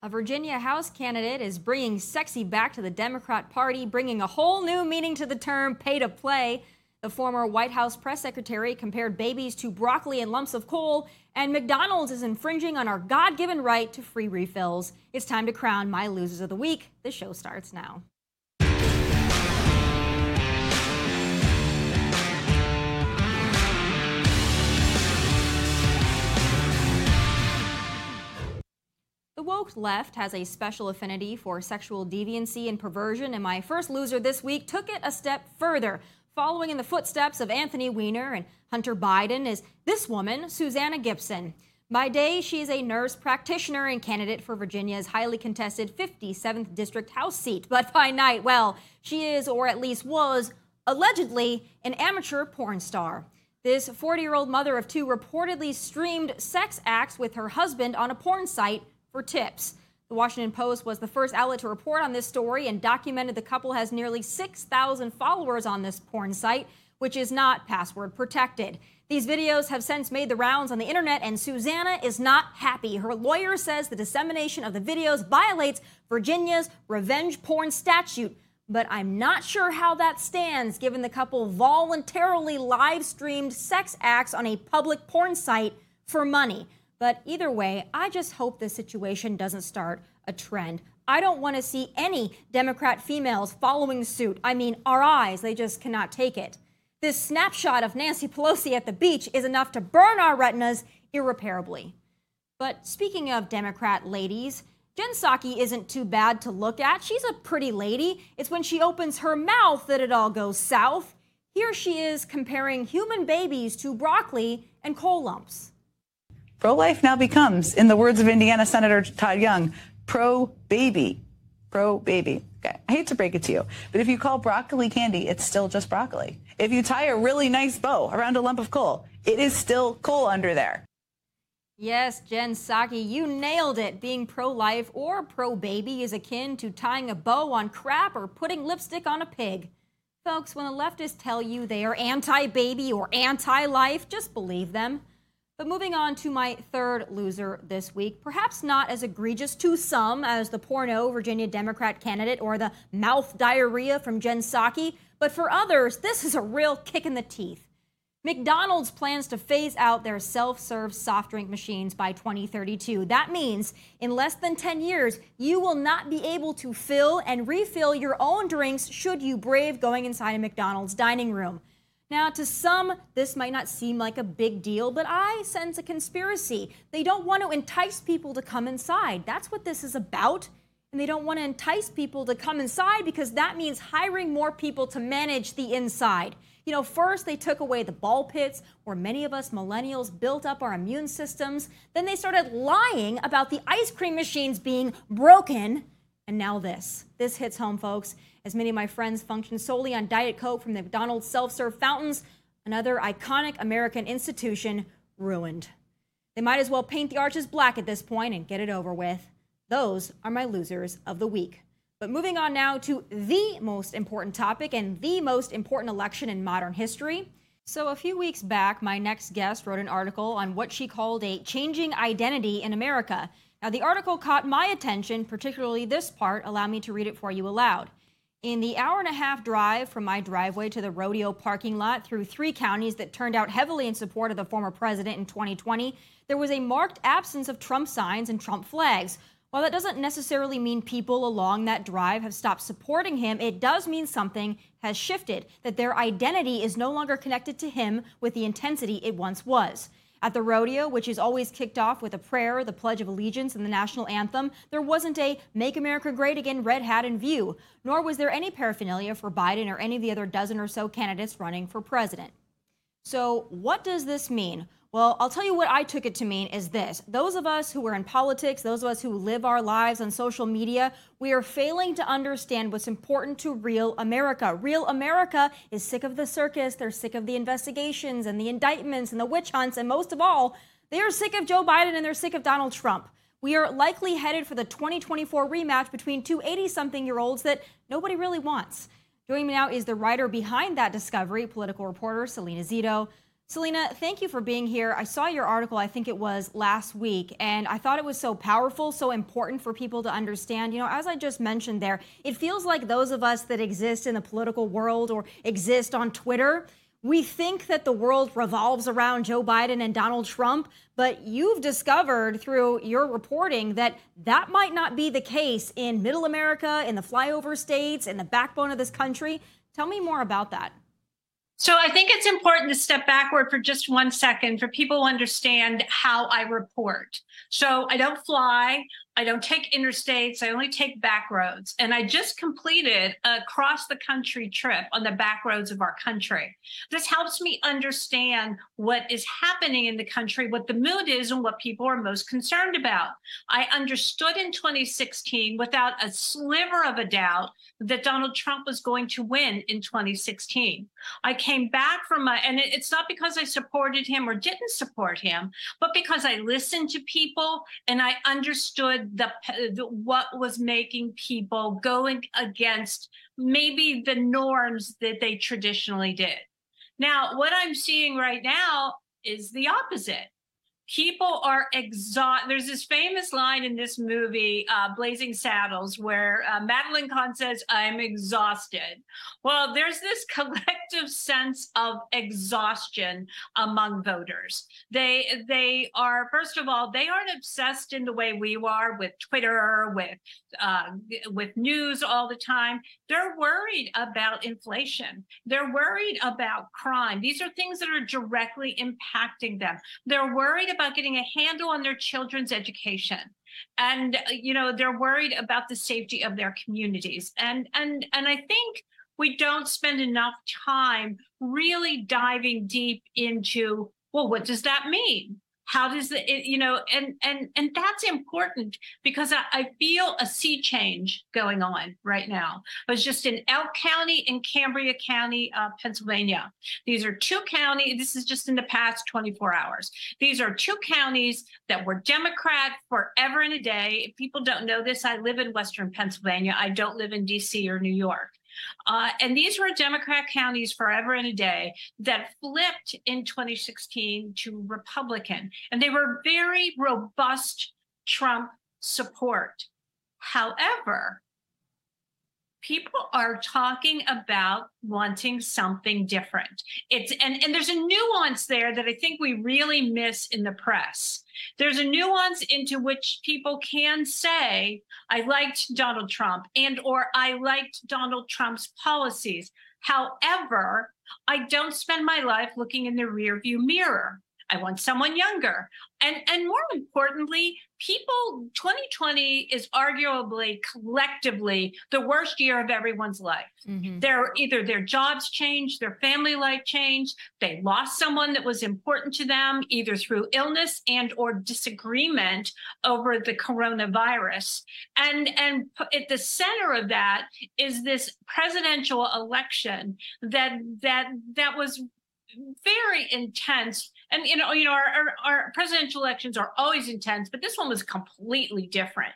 A Virginia House candidate is bringing sexy back to the Democrat Party, bringing a whole new meaning to the term pay to play. The former White House press secretary compared babies to broccoli and lumps of coal, and McDonald's is infringing on our God given right to free refills. It's time to crown my losers of the week. The show starts now. The woke left has a special affinity for sexual deviancy and perversion, and my first loser this week took it a step further. Following in the footsteps of Anthony Weiner and Hunter Biden is this woman, Susanna Gibson. By day, she is a nurse practitioner and candidate for Virginia's highly contested 57th District House seat. But by night, well, she is, or at least was, allegedly an amateur porn star. This 40 year old mother of two reportedly streamed sex acts with her husband on a porn site for tips. The Washington Post was the first outlet to report on this story and documented the couple has nearly 6,000 followers on this porn site, which is not password protected. These videos have since made the rounds on the internet, and Susanna is not happy. Her lawyer says the dissemination of the videos violates Virginia's revenge porn statute. But I'm not sure how that stands given the couple voluntarily live streamed sex acts on a public porn site for money. But either way, I just hope this situation doesn't start a trend. I don't want to see any Democrat females following suit. I mean, our eyes, they just cannot take it. This snapshot of Nancy Pelosi at the beach is enough to burn our retinas irreparably. But speaking of Democrat ladies, Jen Psaki isn't too bad to look at. She's a pretty lady. It's when she opens her mouth that it all goes south. Here she is comparing human babies to broccoli and coal lumps. Pro life now becomes, in the words of Indiana Senator Todd Young, pro baby. Pro baby. Okay. I hate to break it to you, but if you call broccoli candy, it's still just broccoli. If you tie a really nice bow around a lump of coal, it is still coal under there. Yes, Jen Psaki, you nailed it. Being pro life or pro baby is akin to tying a bow on crap or putting lipstick on a pig. Folks, when the leftists tell you they are anti baby or anti life, just believe them. But moving on to my third loser this week, perhaps not as egregious to some as the porno Virginia Democrat candidate or the mouth diarrhea from Jen Psaki, but for others, this is a real kick in the teeth. McDonald's plans to phase out their self serve soft drink machines by 2032. That means in less than 10 years, you will not be able to fill and refill your own drinks should you brave going inside a McDonald's dining room. Now, to some, this might not seem like a big deal, but I sense a conspiracy. They don't want to entice people to come inside. That's what this is about. And they don't want to entice people to come inside because that means hiring more people to manage the inside. You know, first they took away the ball pits where many of us millennials built up our immune systems. Then they started lying about the ice cream machines being broken. And now this. This hits home, folks as many of my friends function solely on Diet Coke from the McDonald's self serve fountains, another iconic American institution ruined. They might as well paint the arches black at this point and get it over with. Those are my losers of the week. But moving on now to the most important topic and the most important election in modern history. So, a few weeks back, my next guest wrote an article on what she called a changing identity in America. Now, the article caught my attention, particularly this part. Allow me to read it for you aloud. In the hour and a half drive from my driveway to the rodeo parking lot through three counties that turned out heavily in support of the former president in 2020, there was a marked absence of Trump signs and Trump flags. While that doesn't necessarily mean people along that drive have stopped supporting him, it does mean something has shifted, that their identity is no longer connected to him with the intensity it once was. At the rodeo, which is always kicked off with a prayer, the Pledge of Allegiance, and the national anthem, there wasn't a Make America Great Again red hat in view, nor was there any paraphernalia for Biden or any of the other dozen or so candidates running for president. So, what does this mean? Well, I'll tell you what I took it to mean is this. Those of us who are in politics, those of us who live our lives on social media, we are failing to understand what's important to real America. Real America is sick of the circus, they're sick of the investigations and the indictments and the witch hunts, and most of all, they are sick of Joe Biden and they're sick of Donald Trump. We are likely headed for the 2024 rematch between two 80 something year olds that nobody really wants. Joining me now is the writer behind that discovery, political reporter Salena Zito. Salena, thank you for being here. I saw your article, I think it was last week, and I thought it was so powerful, so important for people to understand. You know, as I just mentioned there, it feels like those of us that exist in the political world or exist on Twitter, we think that the world revolves around Joe Biden and Donald Trump, but you've discovered through your reporting that that might not be the case in middle America, in the flyover states, in the backbone of this country. Tell me more about that. So I think it's important to step backward for just one second for people to understand how I report. So I don't fly. I don't take interstates. I only take back roads. And I just completed a cross the country trip on the back roads of our country. This helps me understand what is happening in the country, what the mood is, and what people are most concerned about. I understood in 2016 without a sliver of a doubt that Donald Trump was going to win in 2016. I came back from my, and it's not because I supported him or didn't support him, but because I listened to people and I understood the, the what was making people going against maybe the norms that they traditionally did. Now, what I'm seeing right now is the opposite people are exhausted. There's this famous line in this movie, uh, Blazing Saddles, where uh, Madeline Kahn says, I'm exhausted. Well, there's this collective sense of exhaustion among voters. They, they are, first of all, they aren't obsessed in the way we are with Twitter, with, uh, with news all the time. They're worried about inflation. They're worried about crime. These are things that are directly impacting them. They're worried about getting a handle on their children's education. And uh, you know they're worried about the safety of their communities. And and and i think we don't spend enough time really diving deep into well what does that mean how does the it, you know and and and that's important because I, I, feel a sea change going on right now. I was just in elk county and cambria county uh, pennsylvania. These are two counties this is just in the past 24 hours. These are two counties that were democrat forever and a day. If people don't know this i live in western pennsylvania. I don't live in dc or new york uh, and these were Democrat counties forever and a day that flipped in 2016 to Republican. And they were very robust Trump support. However, people are talking about wanting something different. It's and and there's a nuance there that i think we really miss in the press. There's a nuance into which people can say i liked donald trump and or i liked donald trump's policies. However i don't spend my life looking in the rearview mirror I want someone younger. And and more importantly, people 2020 is arguably collectively the worst year of everyone's life. Mm-hmm. They're either their jobs changed, their family life changed, they lost someone that was important to them either through illness and or disagreement over the coronavirus. And and at the center of that is this presidential election that that that was very intense and you know you know our, our, our, presidential elections are always intense but this one was completely different.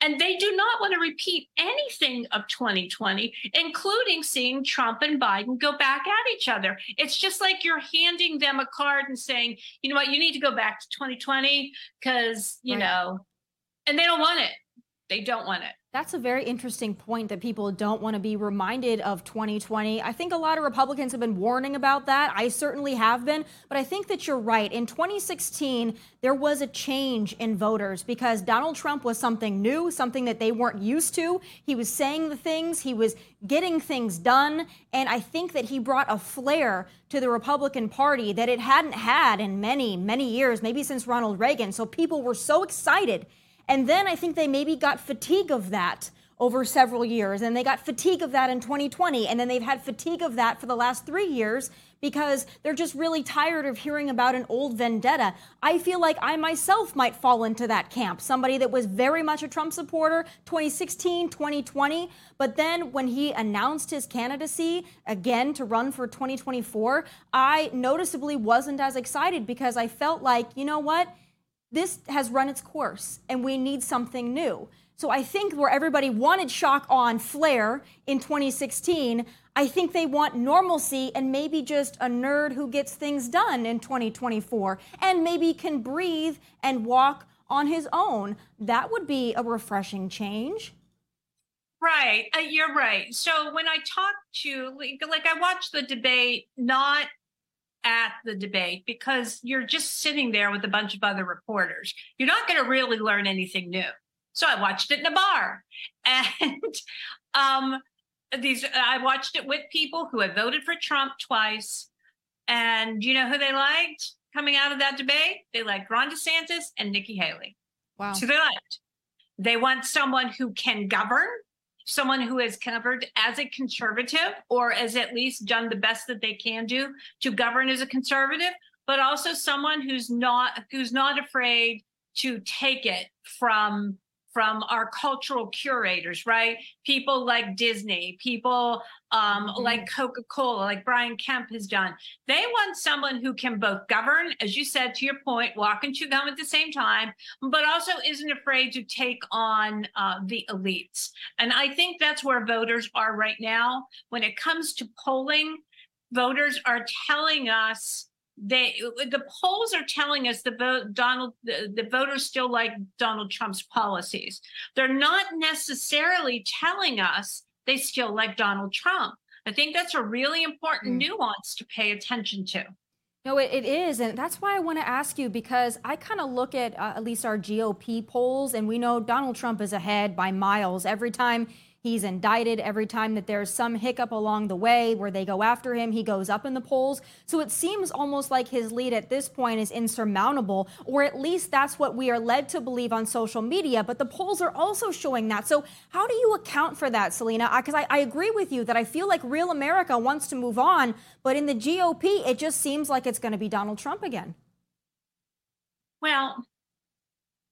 And they do not want to repeat anything of 2020 including seeing trump and biden go back at each other. It's just like you're handing them a card and saying you know what? You need to go back to 2020 because you right. know and they don't want it. They don't want it that's a very interesting point that people don't want to be reminded of 2020. I think a lot of Republicans have been warning about that. I certainly have been. But I think that you're right. In 2016, there was a change in voters because Donald Trump was something new, something that they weren't used to. He was saying the things, he was getting things done. And I think that he brought a flair to the Republican Party that it hadn't had in many, many years, maybe since Ronald Reagan. So people were so excited and then I think they maybe got fatigue of that over several years. And they got fatigue of that in 2020. And then they've had fatigue of that for the last three years because they're just really tired of hearing about an old vendetta. I feel like I myself might fall into that camp. Somebody that was very much a Trump supporter 2016, 2020. But then when he announced his candidacy again to run for 2024, I noticeably wasn't as excited because I felt like, you know what? This has run its course and we need something new. So I think where everybody wanted shock on flair in 2016, I think they want normalcy and maybe just a nerd who gets things done in 2024 and maybe can breathe and walk on his own. That would be a refreshing change. Right, uh, you're right. So when I talk to like, like I watched the debate not at the debate because you're just sitting there with a bunch of other reporters. You're not going to really learn anything new. So I watched it in a bar. And um, these I watched it with people who had voted for Trump twice. And you know who they liked coming out of that debate? They liked Ron DeSantis and Nikki Haley. Wow. So they liked. They want someone who can govern, someone who has covered as a conservative or has at least done the best that they can do to govern as a conservative, but also someone who's not who's not afraid to take it from from our cultural curators, right? People like Disney, people um, mm-hmm. like Coca Cola, like Brian Kemp has done. They want someone who can both govern, as you said, to your point, walk and chew gum at the same time, but also isn't afraid to take on uh, the elites. And I think that's where voters are right now. When it comes to polling, voters are telling us they the polls are telling us the vote Donald the, the, voters still like Donald Trump's policies. They're not necessarily telling us they still like Donald Trump. I think that's a really important mm. nuance to pay attention to. No, it, it is. And that's why I want to ask you because I kind of look at uh, at least our GOP polls, and we know Donald Trump is ahead by miles every time He's indicted every time that there's some hiccup along the way where they go after him. He goes up in the polls. So it seems almost like his lead at this point is insurmountable, or at least that's what we are led to believe on social media. But the polls are also showing that. So how do you account for that, Salena? Because I, I agree with you that I feel like real America wants to move on, but in the GOP, it just seems like it's going to be Donald Trump again. Well,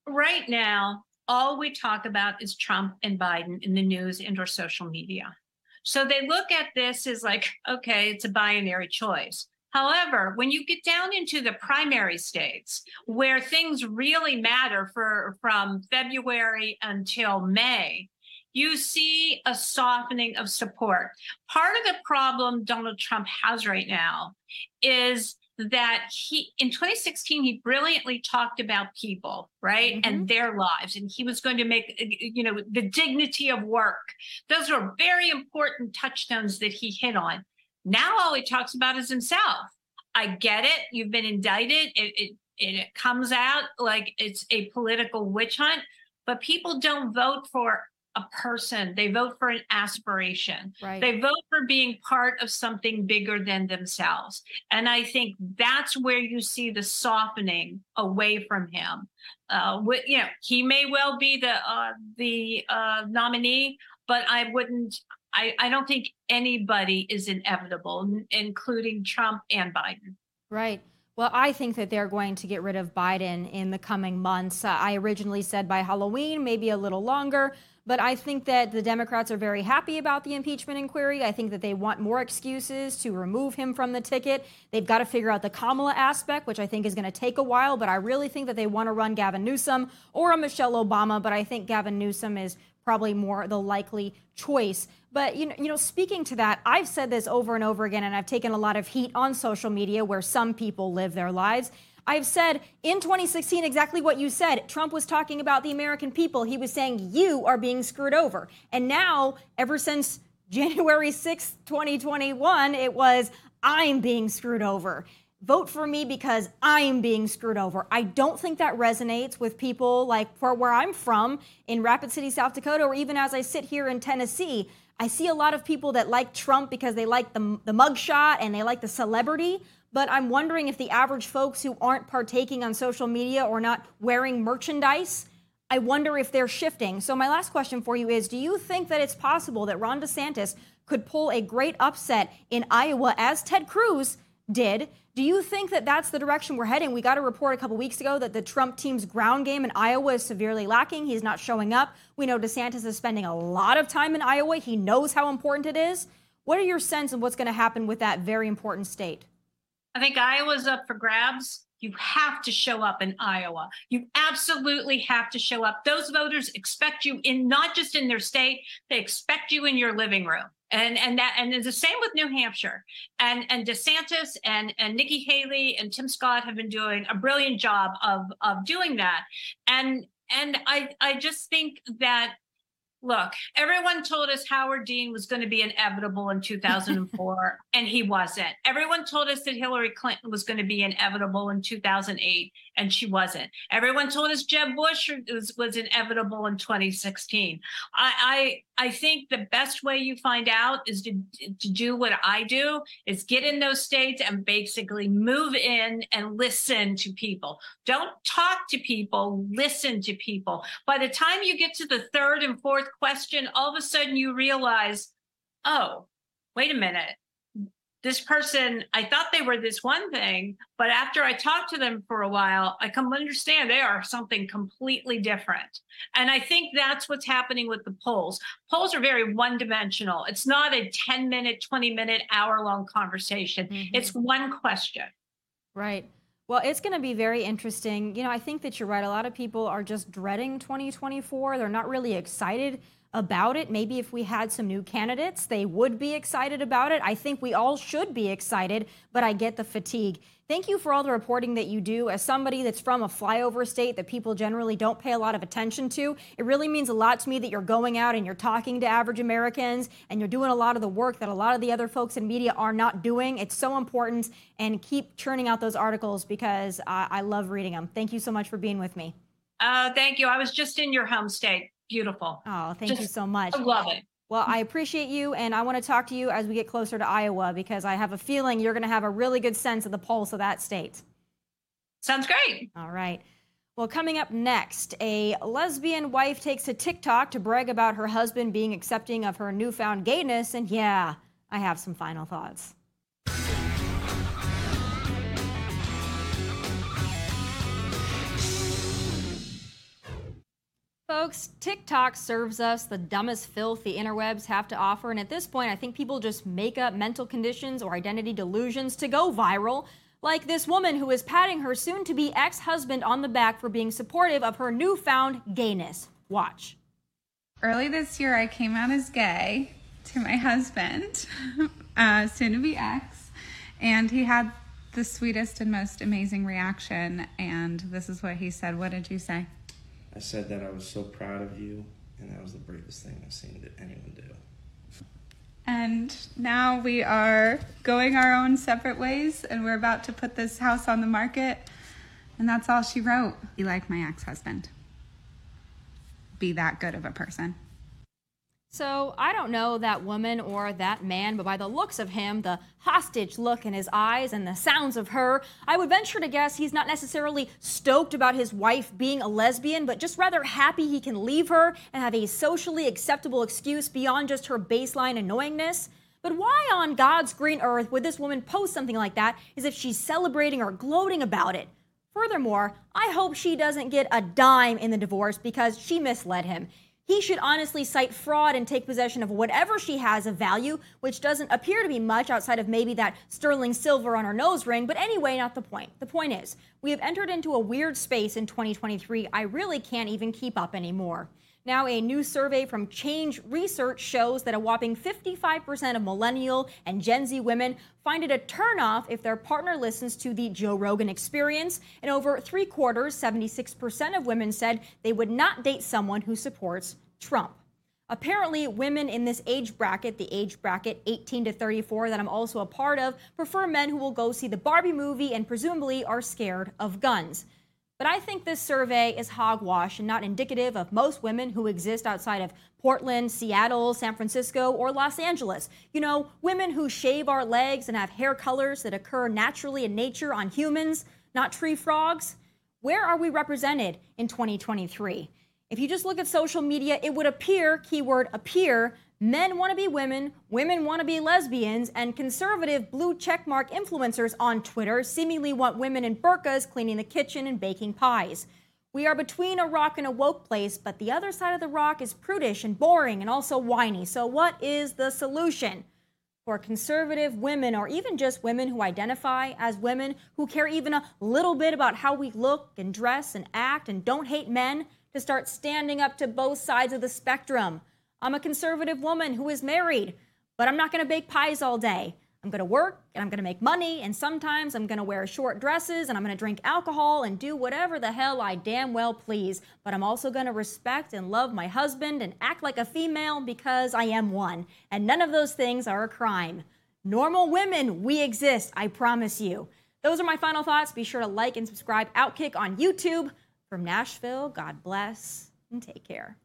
right now, all we talk about is Trump and Biden in the news and or social media. So they look at this as like, okay, it's a binary choice. However, when you get down into the primary states where things really matter for from February until May, you see a softening of support. Part of the problem Donald Trump has right now is that he in 2016 he brilliantly talked about people right mm-hmm. and their lives and he was going to make you know the dignity of work. Those are very important touchstones that he hit on. Now all he talks about is himself. I get it you've been indicted it, it, it comes out like it's a political witch hunt but people don't vote for a person. They vote for an aspiration. Right. They vote for being part of something bigger than themselves. And I think that's where you see the softening away from him. Uh, you know, he may well be the uh, the uh, nominee, but I wouldn't. I, I don't think anybody is inevitable, including Trump and Biden. Right. Well, I think that they're going to get rid of Biden in the coming months. Uh, I originally said by Halloween, maybe a little longer. But I think that the Democrats are very happy about the impeachment inquiry. I think that they want more excuses to remove him from the ticket. They've got to figure out the Kamala aspect, which I think is going to take a while. But I really think that they want to run Gavin Newsom or a Michelle Obama. But I think Gavin Newsom is probably more the likely choice. But you know, you know, speaking to that, I've said this over and over again, and I've taken a lot of heat on social media where some people live their lives. I've said in 2016 exactly what you said. Trump was talking about the American people. He was saying you are being screwed over. And now, ever since January 6th, 2021, it was I'm being screwed over. Vote for me because I'm being screwed over. I don't think that resonates with people like for where I'm from in Rapid City, South Dakota, or even as I sit here in Tennessee. I see a lot of people that like Trump because they like the, the mugshot and they like the celebrity, but I'm wondering if the average folks who aren't partaking on social media or not wearing merchandise I wonder if they're shifting. So, my last question for you is Do you think that it's possible that Ron DeSantis could pull a great upset in Iowa as Ted Cruz did? Do you think that that's the direction we're heading? We got a report a couple weeks ago that the Trump team's ground game in Iowa is severely lacking. He's not showing up. We know DeSantis is spending a lot of time in Iowa. He knows how important it is. What are your sense of what's going to happen with that very important state? I think Iowa's up for grabs. You have to show up in Iowa. You absolutely have to show up. Those voters expect you in not just in their state, they expect you in your living room. And and that and it's the same with New Hampshire. And and DeSantis and and Nikki Haley and Tim Scott have been doing a brilliant job of of doing that. And and I I just think that Look, everyone told us Howard Dean was going to be inevitable in 2004, and he wasn't. Everyone told us that Hillary Clinton was going to be inevitable in 2008, and she wasn't. Everyone told us Jeb Bush was, was inevitable in 2016. I, I, I think the best way you find out is to, to do what I do is get in those states and basically move in and listen to people. Don't talk to people, listen to people. By the time you get to the third and fourth question, all of a sudden you realize, oh, wait a minute this person, I thought they were this one thing, but after I talked to them for a while, I come understand they are something completely different. And I think that's what's happening with the polls. Polls are very one dimensional. It's not a 10 minute, 20 minute, hour long conversation. Mm-hmm. It's one question. Right. Well, it's going to be very interesting. You know, I think that you're right. A lot of people are just dreading 2024. They're not really excited about it. Maybe if we had some new candidates, they would be excited about it. I think we all should be excited, but I get the fatigue. Thank you for all the reporting that you do. As somebody that's from a flyover state that people generally don't pay a lot of attention to, it really means a lot to me that you're going out and you're talking to average Americans and you're doing a lot of the work that a lot of the other folks in media are not doing. It's so important and keep churning out those articles because I, I love reading them. Thank you so much for being with me. Uh, thank you. I was just in your home state beautiful. Oh, thank Just, you so much. I love it. Well, I appreciate you, and I want to talk to you as we get closer to Iowa because I have a feeling you're going to have a really good sense of the pulse of that state. Sounds great. All right. Well, coming up next, a lesbian wife takes to TikTok to brag about her husband being accepting of her newfound gayness, and yeah, I have some final thoughts. Folks, TikTok serves us the dumbest filth the interwebs have to offer. And at this point, I think people just make up mental conditions or identity delusions to go viral. Like this woman who is patting her soon to be ex husband on the back for being supportive of her newfound gayness. Watch. Early this year, I came out as gay to my husband, uh, soon to be ex, and he had the sweetest and most amazing reaction. And this is what he said. What did you say? I said that I was so proud of you, and that was the bravest thing I've seen that anyone do. And now we are going our own separate ways, and we're about to put this house on the market. And that's all she wrote. Be like my ex husband. Be that good of a person. So I don't know that woman or that man, but by the looks of him, the hostage look in his eyes, and the sounds of her, I would venture to guess he's not necessarily stoked about his wife being a lesbian, but just rather happy he can leave her and have a socially acceptable excuse beyond just her baseline annoyingness. But why on God's green earth would this woman post something like that as if she's celebrating or gloating about it? Furthermore, I hope she doesn't get a dime in the divorce because she misled him he should honestly cite fraud and take possession of whatever she has of value, which doesn't appear to be much outside of maybe that sterling silver on her nose ring. But anyway, not the point. The point is, we have entered into a weird space in 2023 I really can't even keep up anymore. Now, a new survey from Change Research shows that a whopping 55% of millennial and Gen Z women find it a turnoff if their partner listens to the Joe Rogan experience. And over three quarters, 76% of women said they would not date someone who supports Trump. Apparently, women in this age bracket, the age bracket 18 to 34 that I'm also a part of, prefer men who will go see the Barbie movie and presumably are scared of guns. But I think this survey is hogwash and not indicative of most women who exist outside of Portland, Seattle, San Francisco, or Los Angeles. You know, women who shave our legs and have hair colors that occur naturally in nature on humans, not tree frogs. Where are we represented in 2023? If you just look at social media, it would appear, keyword appear, men want to be women, women want to be lesbians, and conservative blue checkmark influencers on Twitter seemingly want women in burqas cleaning the kitchen and baking pies. We are between a rock and a woke place, but the other side of the rock is prudish and boring and also whiny. So, what is the solution? For conservative women, or even just women who identify as women, who care even a little bit about how we look and dress and act and don't hate men, to start standing up to both sides of the spectrum. I'm a conservative woman who is married, but I'm not going to bake pies all day. I'm going to work and I'm going to make money, and sometimes I'm going to wear short dresses and I'm going to drink alcohol and do whatever the hell I damn well please. But I'm also going to respect and love my husband and act like a female because I am one. And none of those things are a crime. Normal women, we exist, I promise you. Those are my final thoughts. Be sure to like and subscribe Outkick on YouTube. From Nashville, God bless and take care.